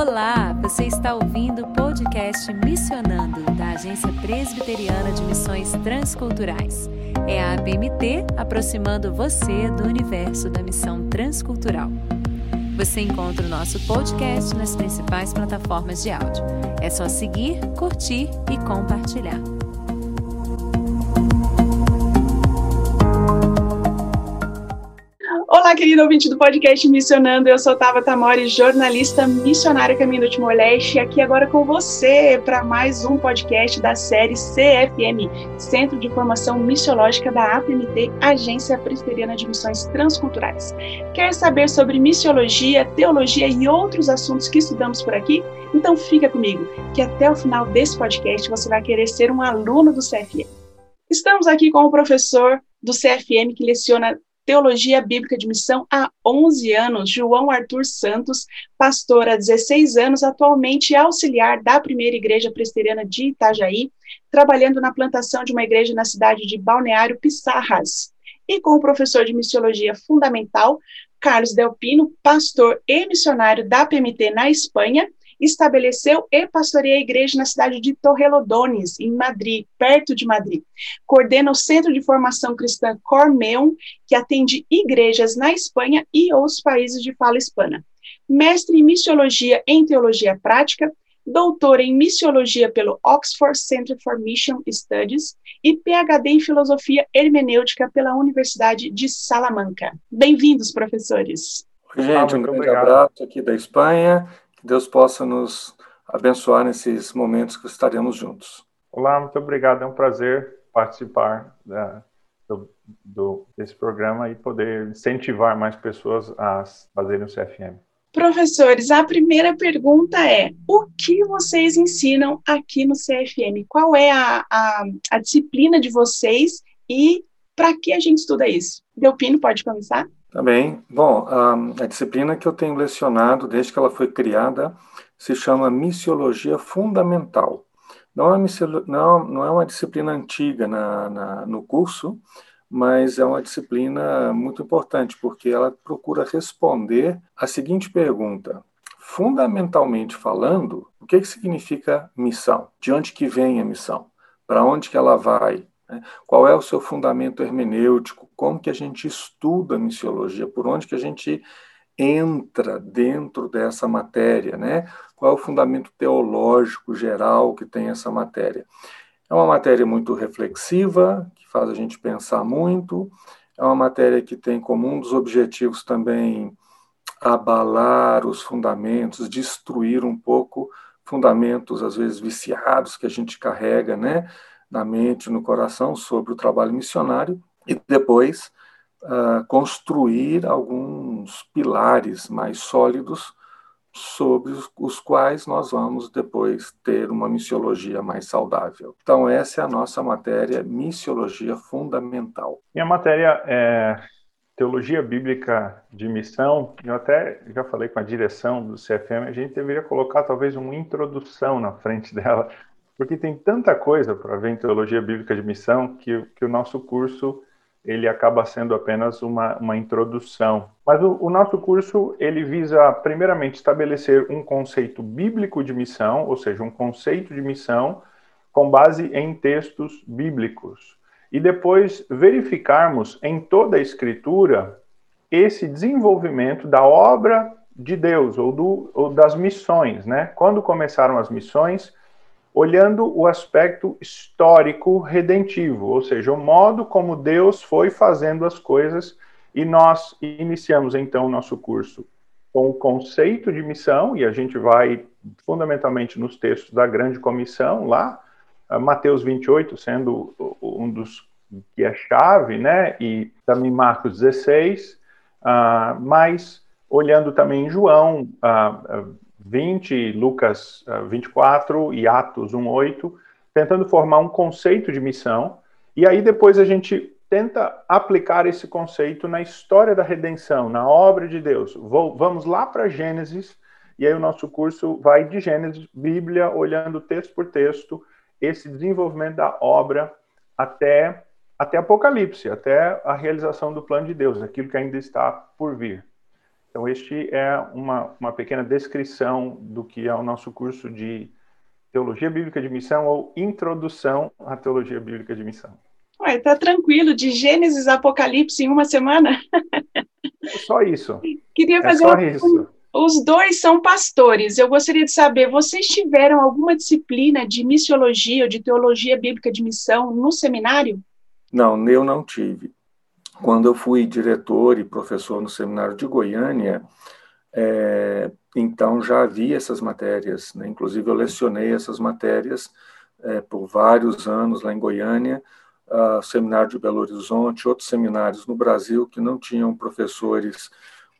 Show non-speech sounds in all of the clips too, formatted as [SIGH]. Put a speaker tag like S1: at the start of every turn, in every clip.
S1: Olá, você está ouvindo o podcast Missionando, da Agência Presbiteriana de Missões Transculturais. É a APMT aproximando você do universo da missão transcultural. Você encontra o nosso podcast nas principais plataformas de áudio. É só seguir, curtir e compartilhar.
S2: Querido ouvinte do podcast Missionando. Eu sou Tava Tamori, jornalista missionária Caminho do Timor-Leste, aqui agora com você para mais um podcast da série CFM, Centro de Formação Missiológica da APMT, Agência Presbiteriana de Missões Transculturais. Quer saber sobre missiologia, teologia e outros assuntos que estudamos por aqui? Então fica comigo, que até o final desse podcast você vai querer ser um aluno do CFM. Estamos aqui com o professor do CFM que leciona Teologia Bíblica de Missão há 11 anos, João Arthur Santos, pastor há 16 anos, atualmente auxiliar da Primeira Igreja Presbiteriana de Itajaí, trabalhando na plantação de uma igreja na cidade de Balneário Pissarras. E com o professor de Missiologia Fundamental, Carlos Delpino, pastor e missionário da PMT na Espanha, estabeleceu e pastoreia a igreja na cidade de Torrelodones, em Madrid, perto de Madrid. Coordena o Centro de Formação Cristã Cormeum, que atende igrejas na Espanha e outros países de fala hispana. Mestre em Missiologia em Teologia Prática, doutor em Missiologia pelo Oxford Center for Mission Studies e PhD em Filosofia Hermenêutica pela Universidade de Salamanca. Bem-vindos, professores.
S3: Oi, gente, um grande obrigado. abraço aqui da Espanha Deus possa nos abençoar nesses momentos que estaremos juntos.
S4: Olá, muito obrigado. É um prazer participar da, do, do, desse programa e poder incentivar mais pessoas a fazerem o CFM.
S2: Professores, a primeira pergunta é: o que vocês ensinam aqui no CFM? Qual é a, a, a disciplina de vocês e para que a gente estuda isso? Delpino, pode começar?
S3: Também. Bom, a, a, disciplina que eu tenho lecionado desde que ela foi criada se chama Missiologia Fundamental. Não é, não, não é uma disciplina antiga na, na, no curso, mas é uma disciplina muito importante, porque ela procura responder a seguinte pergunta. Fundamentalmente falando, o que, que significa missão? De onde que vem a missão? Para onde que ela vai? Né? Qual é o seu fundamento hermenêutico? Como que a gente estuda a missiologia? Por onde que a gente entra dentro dessa matéria? Né? Qual é o fundamento teológico geral que tem essa matéria? É uma matéria muito reflexiva, que faz a gente pensar muito, é uma matéria que tem como um dos objetivos também abalar os fundamentos, destruir um pouco fundamentos, às vezes viciados, que a gente carrega, né? Na mente, no coração sobre o trabalho missionário e depois uh, construir alguns pilares mais sólidos sobre os, os, quais nós vamos depois ter uma missiologia mais saudável. Então, essa é a nossa matéria, missiologia fundamental.
S4: E a matéria é teologia bíblica de missão, eu até já falei com a direção do CFM, a gente deveria colocar talvez uma introdução na frente [LAUGHS] dela, porque tem tanta coisa para ver em teologia bíblica de missão que, que o nosso curso ele acaba sendo apenas uma, uma introdução. Mas o, o, nosso curso ele visa primeiramente estabelecer um conceito bíblico de missão, ou seja, um conceito de missão com base em textos bíblicos, e depois verificarmos em toda a Escritura esse desenvolvimento da obra de Deus ou, do, ou das missões, né? Quando começaram as missões, olhando o aspecto histórico redentivo, ou seja, o modo como Deus foi fazendo as coisas, e nós iniciamos então o nosso curso com o conceito de missão, e a gente vai fundamentalmente nos textos da Grande Comissão, lá, Mateus 28 sendo um dos que é chave, né, e também Marcos 16, uh, ah, mas olhando também João, uh, 20, Lucas 24 ah, e Atos 1:8, tentando formar um conceito de missão. E aí depois a gente tenta aplicar esse conceito na história da redenção, na obra de Deus. Vou, vamos lá para Gênesis, e aí o nosso curso vai de Gênesis, Bíblia, olhando texto por texto, esse desenvolvimento da obra até, até Apocalipse, até a realização do plano de Deus, aquilo que ainda está por vir. Então, este é uma, uma pequena descrição do que é o nosso curso de Teologia Bíblica de Missão ou Introdução à Teologia Bíblica de Missão.
S2: Ué, tá tranquilo, de Gênesis a Apocalipse em uma semana?
S4: É só isso.
S2: Queria é fazer
S4: é só isso.
S2: Os dois são pastores. Eu gostaria de saber, vocês tiveram alguma disciplina de missiologia ou de teologia bíblica de missão no seminário?
S3: Não, eu não tive. Quando eu fui diretor e professor no seminário de Goiânia, é, então já havia essas matérias, né? inclusive eu lecionei essas matérias é, por vários anos lá em Goiânia, uh, seminário de Belo Horizonte, outros seminários no Brasil que não tinham professores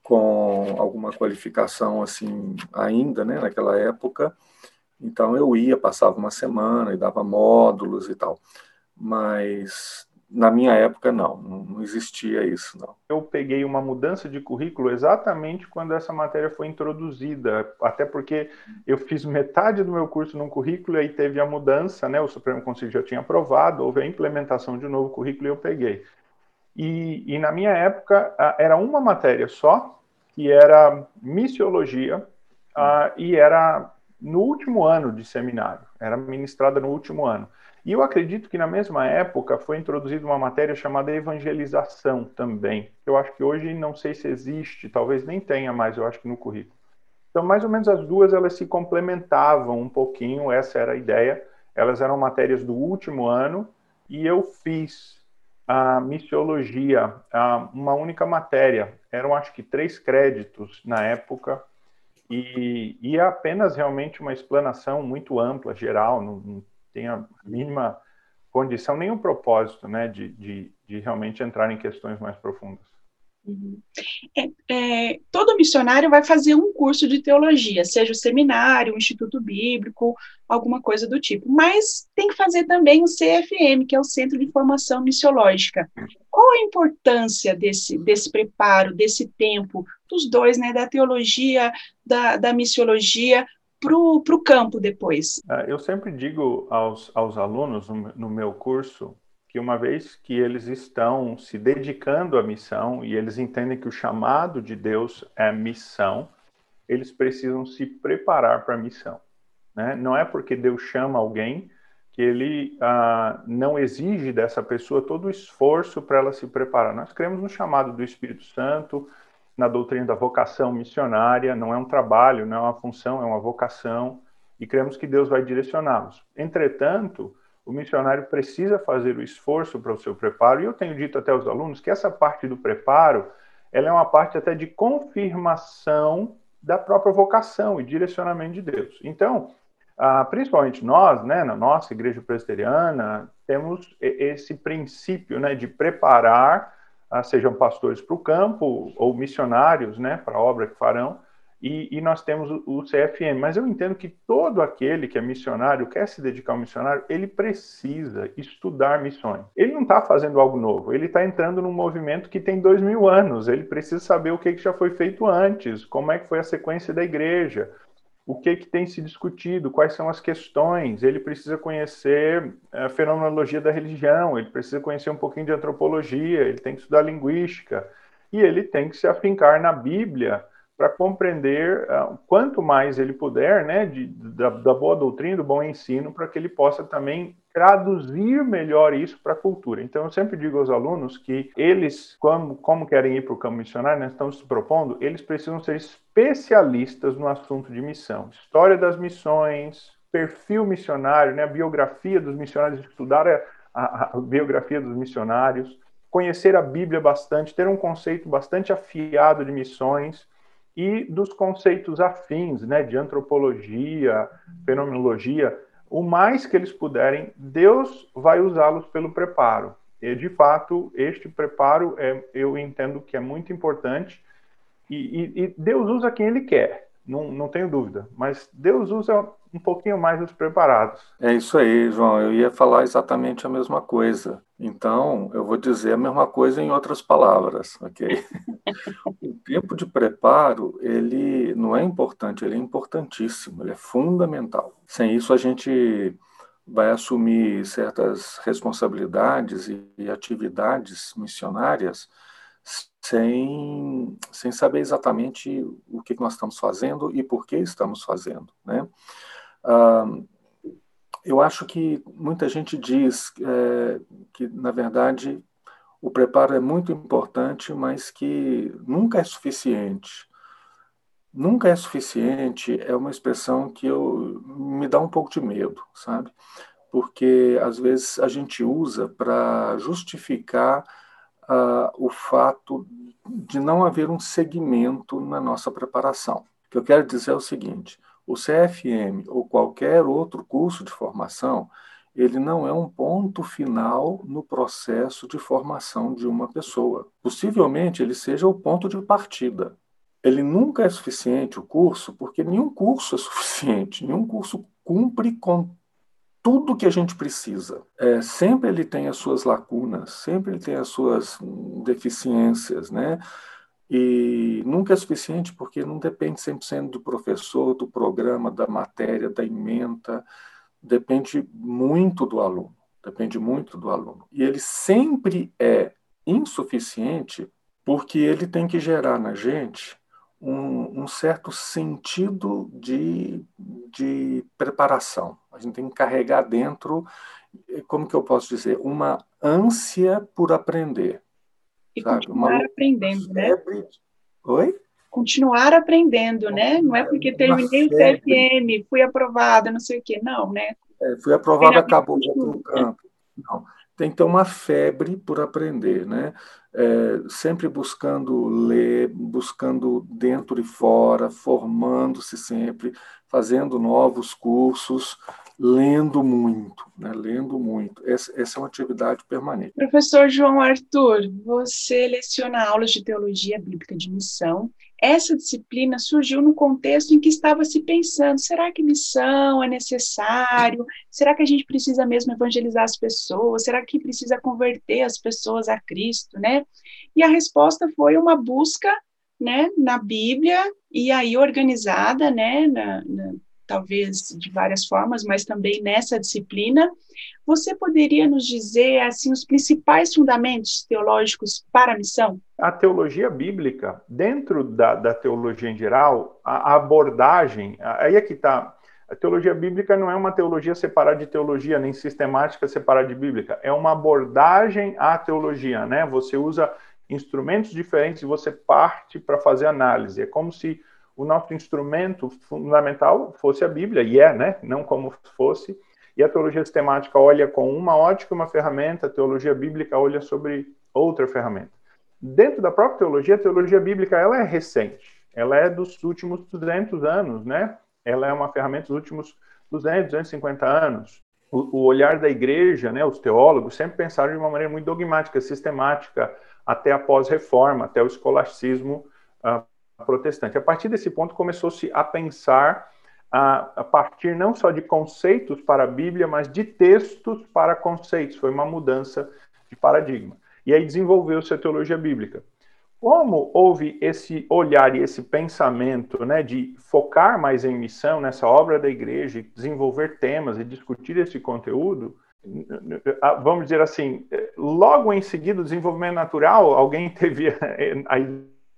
S3: com alguma qualificação assim ainda, né, naquela época. Então eu ia, passava uma semana e dava módulos e tal. Mas na minha época, não, não existia isso, não.
S4: Eu peguei uma mudança de currículo exatamente quando essa matéria foi introduzida, até porque eu fiz metade do meu curso num currículo e aí teve a mudança, né? O Supremo Conselho já tinha aprovado, houve a implementação de um novo currículo e eu peguei. E, e na minha época era uma matéria só, que era missiologia, uh, e era no último ano de seminário, era ministrada no último ano. E eu acredito que na mesma época foi introduzida uma matéria chamada evangelização também. Eu acho que hoje não sei se existe, talvez nem tenha mais, eu acho que no currículo. Então, mais ou menos as duas elas se complementavam um pouquinho, essa era a ideia. Elas eram matérias do último ano e eu fiz a missiologia, a, uma única matéria. Eram acho que três créditos na época e, e apenas realmente uma explanação muito ampla, geral, não, não tem a mínima condição, o propósito, né, de, de, de realmente entrar em questões mais profundas.
S2: Uhum. É, é, todo missionário vai fazer um curso de teologia, seja o seminário, o Instituto Bíblico, alguma coisa do tipo, mas tem que fazer também o CFM, que é o Centro de Formação Missiológica. Qual a importância desse, desse preparo, desse tempo, dos dois, né, da teologia, da, da missiologia, para o campo depois?
S4: É, eu sempre digo aos, aos alunos no, no meu curso uma vez que eles estão se dedicando à missão e eles entendem que o chamado de Deus é missão, eles precisam se preparar para a missão. Né? Não é porque Deus chama alguém que ele ah, não exige dessa pessoa todo o esforço para ela se preparar. Nós cremos no chamado do Espírito Santo, na doutrina da vocação missionária, não é um trabalho, não é uma função, é uma vocação, e cremos que Deus vai direcioná-los. Entretanto, o missionário precisa fazer o esforço para o seu preparo, e eu tenho dito até aos alunos que essa parte do preparo, ela é uma parte até de confirmação da própria vocação e direcionamento de Deus. Então, ah, principalmente nós, né, na nossa igreja presbiteriana, temos esse princípio né, de preparar ah, sejam pastores para o campo ou missionários né, para a obra que farão, e, e, nós temos o, o, CFM. Mas eu entendo que todo aquele que é missionário, quer se dedicar ao missionário, ele precisa estudar missões. Ele não está fazendo algo novo, ele está entrando num movimento que tem dois mil anos, ele precisa saber o que, que já foi feito antes, como é que foi a sequência da igreja, o que, que tem se discutido, quais são as questões, ele precisa conhecer a fenomenologia da religião, ele precisa conhecer um pouquinho de antropologia, ele tem que estudar linguística, e ele tem que se afincar na Bíblia para compreender uh, quanto mais ele puder, né, de, da, da, boa doutrina, do bom ensino, para que ele possa também traduzir melhor isso para a cultura. Então, eu sempre digo aos alunos que eles, como, como querem ir para o campo missionário, né, estão se propondo, eles precisam ser especialistas no assunto de missão, história das missões, perfil missionário, né, a biografia dos missionários, estudar a, a, a biografia dos missionários, conhecer a Bíblia bastante, ter um conceito bastante afiado de missões e dos conceitos afins, né, de antropologia, fenomenologia, o mais que eles puderem, Deus vai usá-los pelo preparo. E, de fato, este preparo é, eu entendo que é muito importante e, e, e Deus usa quem Ele quer não, não tenho dúvida. Mas Deus usa um pouquinho mais os preparados.
S3: É isso aí, João. Eu ia falar exatamente a mesma coisa. Então, eu vou dizer a mesma coisa em outras palavras, ok? [LAUGHS] o tempo de preparo, ele não é importante, ele é importantíssimo, ele é fundamental. Sem isso, a gente vai assumir certas responsabilidades e, e atividades missionárias sem, sem saber exatamente o que nós estamos fazendo e por que estamos fazendo. Né? Ah, eu acho que muita gente diz é, que, na verdade, o preparo é muito importante, mas que nunca é suficiente. Nunca é suficiente é uma expressão que eu, me dá um pouco de medo, sabe? Porque às vezes a gente usa para justificar uh, o fato de não haver um segmento na nossa preparação. O que eu quero dizer é o seguinte: o CFM ou qualquer outro curso de formação, ele não é um ponto final no processo de formação de uma pessoa. Possivelmente ele seja o ponto de partida. Ele nunca é suficiente o curso, porque nenhum curso é suficiente, nenhum curso cumpre com tudo que a gente precisa. É, sempre ele tem as suas lacunas, sempre ele tem as suas deficiências, né? E nunca é suficiente porque não depende 100% do professor, do programa, da matéria, da ementa, depende muito do aluno, depende muito do aluno. E ele sempre é insuficiente porque ele tem que gerar na gente um, um, certo sentido de, de preparação. A gente tem que carregar dentro, como que eu posso dizer, uma ânsia por aprender.
S2: E sabe? continuar uma aprendendo, né?
S3: Oi?
S2: Continuar aprendendo, né? Não é porque terminei o CFM, fui aprovada, não sei o quê, não, né?
S3: É, fui aprovada, acabou, já estou no campo. Não tem ter uma febre por aprender, né? É, sempre buscando ler, buscando dentro e fora, formando-se sempre, fazendo novos cursos, lendo muito, né? lendo muito. Essa, essa, é uma atividade permanente.
S2: Professor João Arthur, você leciona aulas de teologia bíblica de missão. Essa disciplina surgiu no contexto em que estava se pensando: será que missão é necessário? Será que a gente precisa mesmo evangelizar as pessoas? Será que precisa converter as pessoas a Cristo, né? E a resposta foi uma busca, né, na Bíblia e aí organizada, né, na, na talvez de várias formas, mas também nessa disciplina. Você poderia nos dizer assim os principais fundamentos teológicos para a missão?
S4: A teologia bíblica, dentro da, da teologia em geral, a, a abordagem, aí é que está. A teologia bíblica não é uma teologia separada de teologia, nem sistemática separada de bíblica. É uma abordagem à teologia, né? Você usa instrumentos diferentes e você parte para fazer análise. É como se o nosso instrumento fundamental fosse a Bíblia, e é, né? Não como fosse. E a teologia sistemática olha com uma ótica, uma ferramenta, a teologia bíblica olha sobre outra ferramenta. Dentro da própria teologia, a teologia bíblica ela é recente, ela é dos últimos 200 anos, né? Ela é uma ferramenta dos últimos 200, 250 anos. O, o olhar da igreja, né, os teólogos, sempre pensaram de uma maneira muito dogmática, sistemática, até a pós-reforma, até o escolasticismo uh, protestante. A partir desse ponto, começou-se a pensar a, partir não só de conceitos para a Bíblia, mas de textos para conceitos. Foi uma mudança de paradigma. E aí desenvolveu-se a teologia bíblica. Como houve esse olhar e esse pensamento né, de focar mais em missão nessa obra da igreja, desenvolver temas e discutir esse conteúdo, vamos dizer assim, logo em seguida, o desenvolvimento natural, alguém [LAUGHS] teve a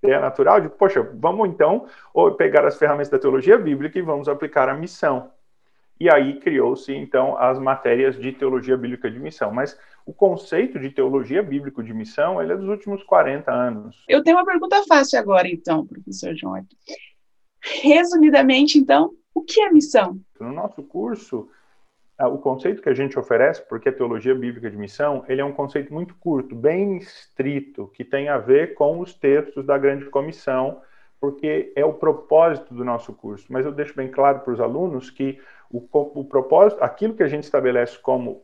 S4: é natural de, poxa, vamos então pegar as ferramentas da teologia bíblica e vamos aplicar a missão. E aí criou-se, então, as matérias de teologia bíblica de missão. Mas o conceito de teologia bíblica de missão, ele é dos últimos 40 anos.
S2: Eu tenho uma pergunta fácil agora, então, professor João. Resumidamente, então, o que é missão?
S4: No nosso curso, o conceito que a gente oferece, porque a teologia bíblica de missão, ele é um conceito muito curto, bem estrito, que tem a ver com os textos da grande comissão, porque é o propósito do nosso curso. Mas eu deixo bem claro para os alunos que o, o propósito, aquilo que a gente estabelece como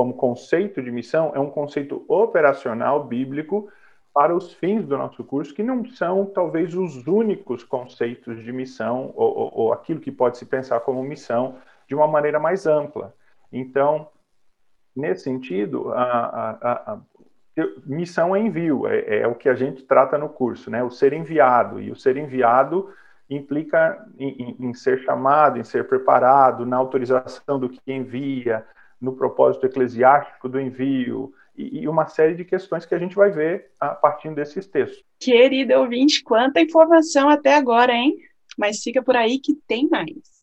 S4: como conceito de missão é um conceito operacional bíblico para os fins do nosso curso, que não são talvez os únicos conceitos de missão ou, ou, ou aquilo que pode se pensar como missão de uma maneira mais ampla. Então, nesse sentido, a, a, a missão é envio, é, é, o que a gente trata no curso, né? O ser enviado. E o ser enviado implica em, em, em ser chamado, em ser preparado, na autorização do que envia, no propósito eclesiástico do envio, e, uma série de questões que a gente vai ver a partir desses textos.
S2: Querido ouvinte, quanta informação até agora, hein? Mas fica por aí que tem mais.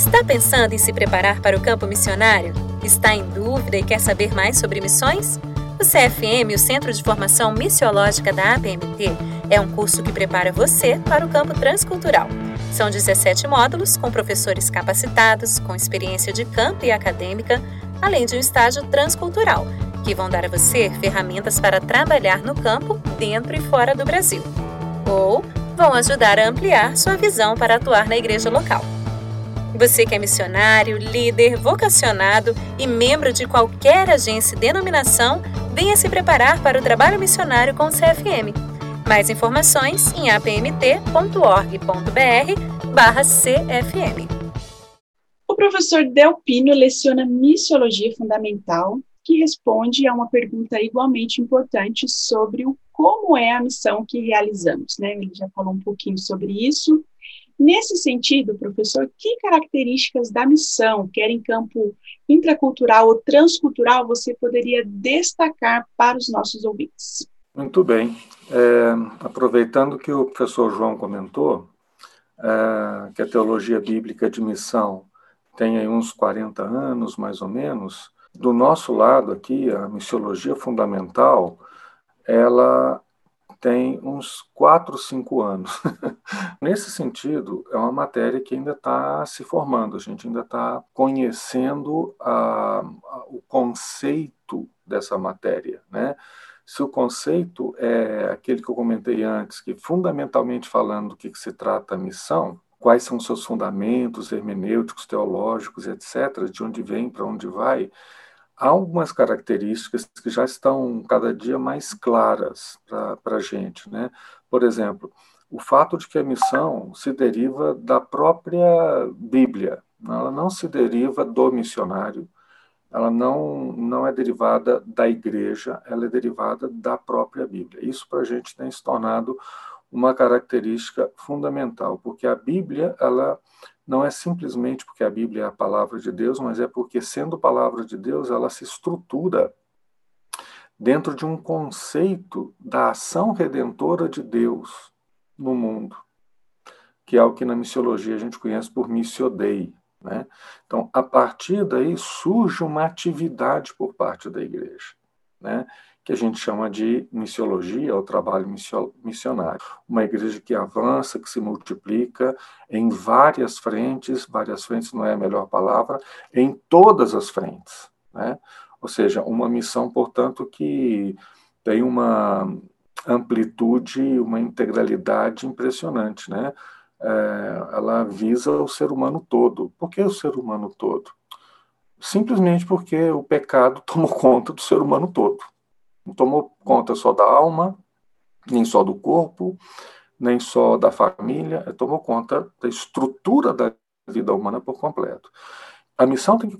S1: Está pensando em se preparar para o campo missionário? Está em dúvida e quer saber mais sobre missões? O CFM, o Centro de Formação Missiológica da APMT, é um curso que prepara você para o campo transcultural. São 17 módulos com professores capacitados, com experiência de campo e acadêmica, além de um estágio transcultural, que vão dar a você ferramentas para trabalhar no campo dentro e fora do Brasil. Ou vão ajudar a ampliar sua visão para atuar na igreja local. Você que é missionário, líder, vocacionado e membro de qualquer agência e denominação, venha se preparar para o trabalho missionário com o CFM. Mais informações em apmt.org.br/cfm.
S2: O professor Delpino leciona missiologia fundamental, que responde a uma pergunta igualmente importante sobre o como é a missão que realizamos. Né? Ele já falou um pouquinho sobre isso, Nesse sentido, professor, que características da missão, quer em campo intracultural ou transcultural, você poderia destacar para os nossos ouvintes?
S3: Muito bem. É, aproveitando que o professor João comentou, é, que a teologia bíblica de missão tem aí uns 40 anos, mais ou menos, do nosso lado aqui, a missiologia fundamental, ela tem uns 4, 5 anos. [LAUGHS] Nesse sentido, é uma matéria que ainda está se formando, a gente ainda está conhecendo a, a, o conceito dessa matéria. Né? Se o conceito é aquele que eu comentei antes, que fundamentalmente falando do que, que se trata a missão, quais são seus fundamentos hermenêuticos, teológicos, etc., de onde vem, para onde vai, há algumas características que já estão cada dia mais claras para a gente. Né? Por exemplo, o fato de que a missão se deriva da própria Bíblia, ela não se deriva do missionário, ela não, não é derivada da igreja, ela é derivada da própria Bíblia. Isso para a gente tem se tornado uma característica fundamental, porque a Bíblia ela não é simplesmente porque a Bíblia é a palavra de Deus, mas é porque, sendo palavra de Deus, ela se estrutura dentro de um conceito da ação redentora de Deus no mundo, que é o que na missiologia a gente conhece por missio Dei. Né? Então, a partir daí surge uma atividade por parte da igreja. Né? Que a gente chama de missiologia, o trabalho missionário. Uma igreja que avança, que se multiplica em várias frentes, várias frentes não é a melhor palavra, em todas as frentes. Né? Ou seja, uma missão, portanto, que tem uma amplitude, uma integralidade impressionante. Né? É, ela visa o ser humano todo. Por que o ser humano todo? Simplesmente porque o pecado [LAUGHS] tomou conta do ser humano todo. Não tomou conta só da alma, nem só do corpo, nem só da família, é, tomou conta da estrutura da vida humana por completo. A missão tem que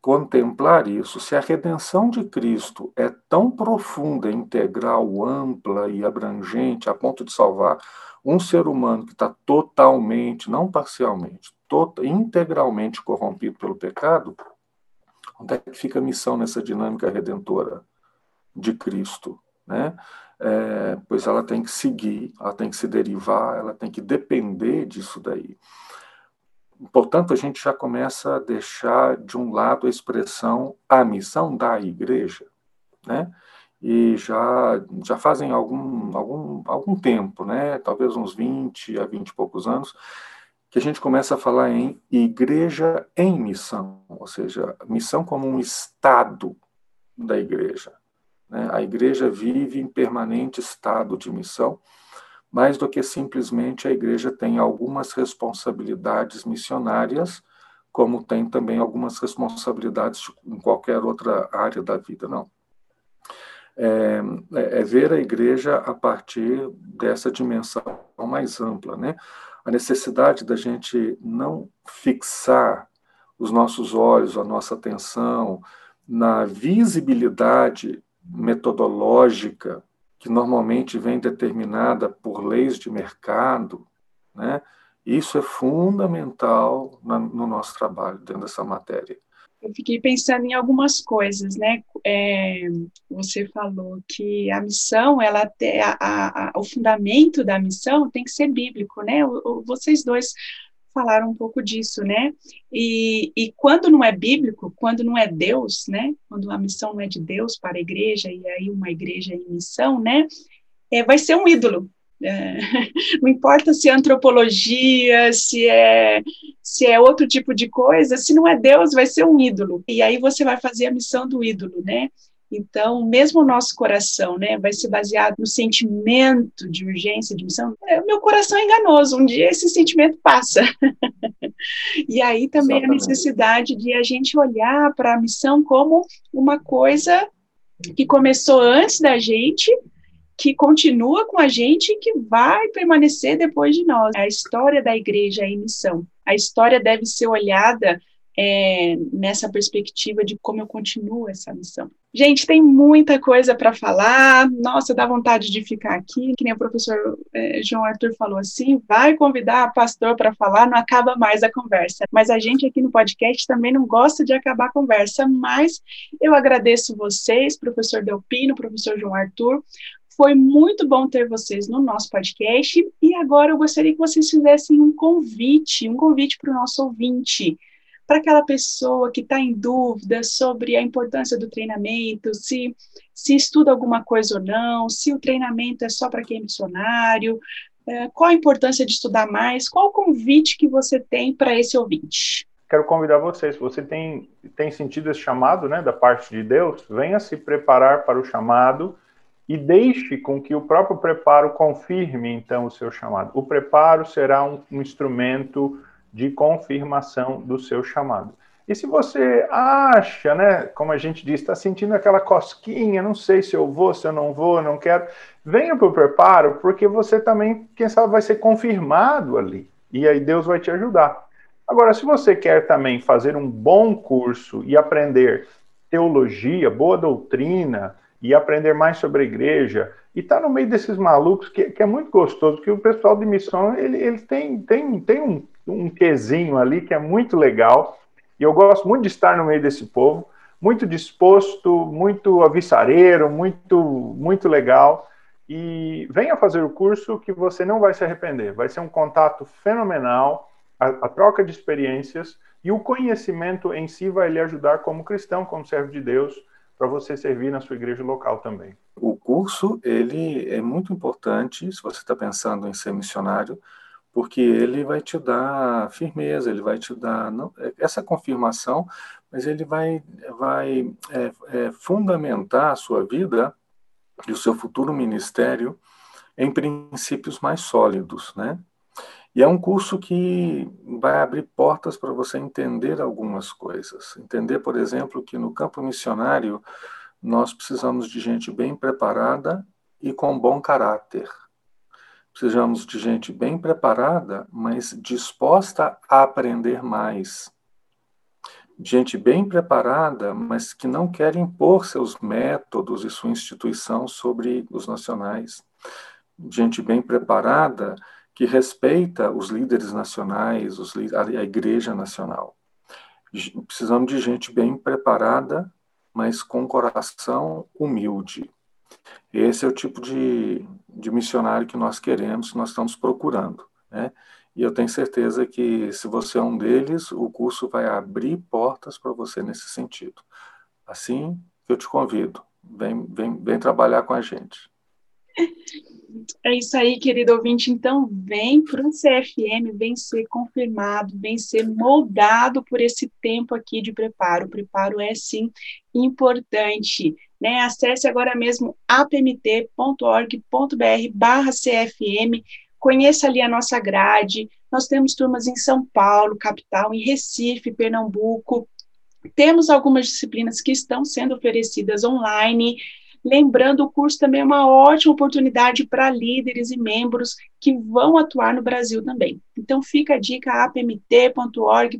S3: contemplar isso. Se a redenção de Cristo é tão profunda, integral, ampla e abrangente a ponto de salvar um ser humano que está totalmente, não parcialmente, tot integralmente corrompido pelo pecado, onde é que fica a missão nessa dinâmica redentora? De Cristo, né? É, pois ela tem que seguir, ela tem que se derivar, ela tem que depender disso daí. Portanto, a gente já começa a deixar de um lado a expressão a missão da igreja, né? E já, já fazem algum, algum, algum tempo, né? talvez uns 20 a 20 e poucos anos, que a gente começa a falar em igreja em missão, ou seja, missão como um estado da igreja. Né? A igreja vive em permanente estado de missão, mais do que simplesmente a igreja tem algumas responsabilidades missionárias, como tem também algumas responsabilidades em qualquer outra área da vida, não. É, é, ver a igreja a partir dessa dimensão mais ampla, né? A necessidade da gente não fixar os nossos olhos, a nossa atenção na visibilidade metodológica que normalmente vem determinada por leis de mercado, né? Isso é fundamental na, no nosso trabalho dentro dessa matéria.
S2: Eu fiquei pensando em algumas coisas, né? É, você falou que a missão, ela a, a, o fundamento da missão tem que ser bíblico, né? O, o, vocês dois falaram um pouco disso, né? E, e quando não é bíblico, quando não é Deus, né? Quando a missão não é de Deus para a igreja e aí uma igreja em missão, né? É, vai ser um ídolo, é, [LAUGHS] não importa se é antropologia, se é, se é outro tipo de coisa, se não é Deus, vai ser um ídolo. E aí você vai fazer a missão do ídolo, né? Então, mesmo o nosso coração, né, vai ser baseado no sentimento de urgência, de missão. É, meu coração é enganoso, um dia esse sentimento passa. [LAUGHS] e aí também Exatamente. a necessidade de a gente olhar para a missão como uma coisa que começou antes da gente, que continua com a gente e que vai permanecer depois de nós. A história da igreja é em missão. A história deve ser olhada é, nessa perspectiva de como eu continuo essa missão. Gente, tem muita coisa para falar. Nossa, dá vontade de ficar aqui. Que nem o professor é, João Arthur falou assim: vai convidar a pastor para falar, não acaba mais a conversa. Mas a gente aqui no podcast também não gosta de acabar a conversa. Mas eu agradeço vocês, professor Delpino, professor João Arthur, foi muito bom ter vocês no nosso podcast e agora eu gostaria que vocês fizessem um convite, um convite para o nosso ouvinte, para aquela pessoa que está em dúvida sobre a importância do treinamento, se, se estuda alguma coisa ou não, se o treinamento é só para quem é missionário, é, qual a importância de estudar mais, qual o convite que você tem para esse ouvinte?
S4: Quero convidar vocês, se você tem, tem sentido esse chamado né, da parte de Deus, venha se preparar para o chamado, e deixe com que o próprio preparo confirme então o seu chamado. O preparo será um, um instrumento de confirmação do seu chamado. E se você acha, né, como a gente diz, está sentindo aquela cosquinha, não sei se eu vou, se eu não vou, não quero, venha para o preparo, porque você também, quem sabe, vai ser confirmado ali. E aí Deus vai te ajudar. Agora, se você quer também fazer um bom curso e aprender teologia, boa doutrina, e aprender mais sobre a igreja. E tá no meio desses malucos que, que é muito gostoso, que o pessoal de missão ele, ele tem, tem, tem um, um quesinho ali que é muito legal. E eu gosto muito de estar no meio desse povo, muito disposto, muito avissareiro, muito, muito legal. E venha fazer o curso que você não vai se arrepender. Vai ser um contato fenomenal, a, a troca de experiências e o conhecimento em si vai lhe ajudar como cristão, como servo de Deus, para você servir na sua igreja local também.
S3: O curso ele é muito importante se você está pensando em ser missionário, porque ele vai te dar firmeza, ele vai te dar não, essa confirmação, mas ele vai, vai é, é, fundamentar a sua vida e o seu futuro ministério em princípios mais sólidos, né? E é um curso que vai abrir portas para você entender algumas coisas. Entender, por exemplo, que no campo missionário nós precisamos de gente bem preparada e com bom caráter. Precisamos de gente bem preparada, mas disposta a aprender mais. Gente bem preparada, mas que não quer impor seus métodos e sua instituição sobre os nacionais. Gente bem preparada, que respeita os líderes nacionais, os, a Igreja Nacional. Precisamos de gente bem preparada, mas com coração humilde. Esse é o tipo de, de missionário que nós queremos, que nós estamos procurando. Né? E eu tenho certeza que, se você é um deles, o curso vai abrir portas para você nesse sentido. Assim, eu te convido, vem, vem, vem trabalhar com a gente. [LAUGHS]
S2: É isso aí, querido ouvinte. Então, vem para o CFM, vem ser confirmado, vem ser moldado por esse tempo aqui de preparo. O preparo é, sim, importante. Né? Acesse agora mesmo apmt.org.br barra CFM, conheça ali a nossa grade. Nós temos turmas em São Paulo, capital, em Recife, Pernambuco. Temos algumas disciplinas que estão sendo oferecidas online. Lembrando, o curso também é uma ótima oportunidade para líderes e membros que vão atuar no Brasil também. Então, fica a dica apmt.org.br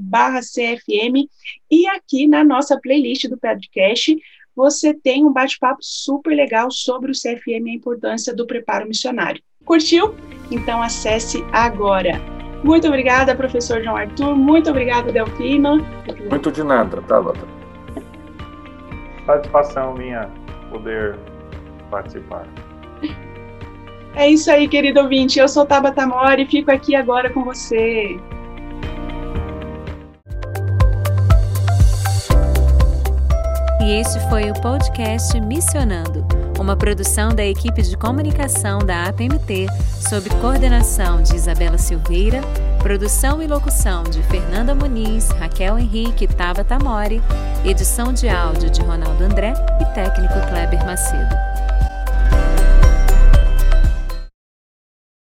S2: barra CFM e aqui na nossa playlist do podcast você tem um bate-papo super legal sobre o CFM e a importância do preparo missionário. Curtiu? Então acesse agora Muito obrigada, professor João Arthur. Muito obrigada, Delfina.
S3: Muito de nada, Tabata.
S4: Satisfação minha poder participar.
S2: É isso aí, querido ouvinte. Eu sou Tabata Mori e fico aqui agora com você.
S1: E este foi o podcast Missionando, uma produção da equipe de comunicação da APMT, sob coordenação de Isabela Silveira, produção e locução de Fernanda Muniz, Raquel Henrique e Tabata edição de áudio de Ronaldo André e técnico Kleber Macedo.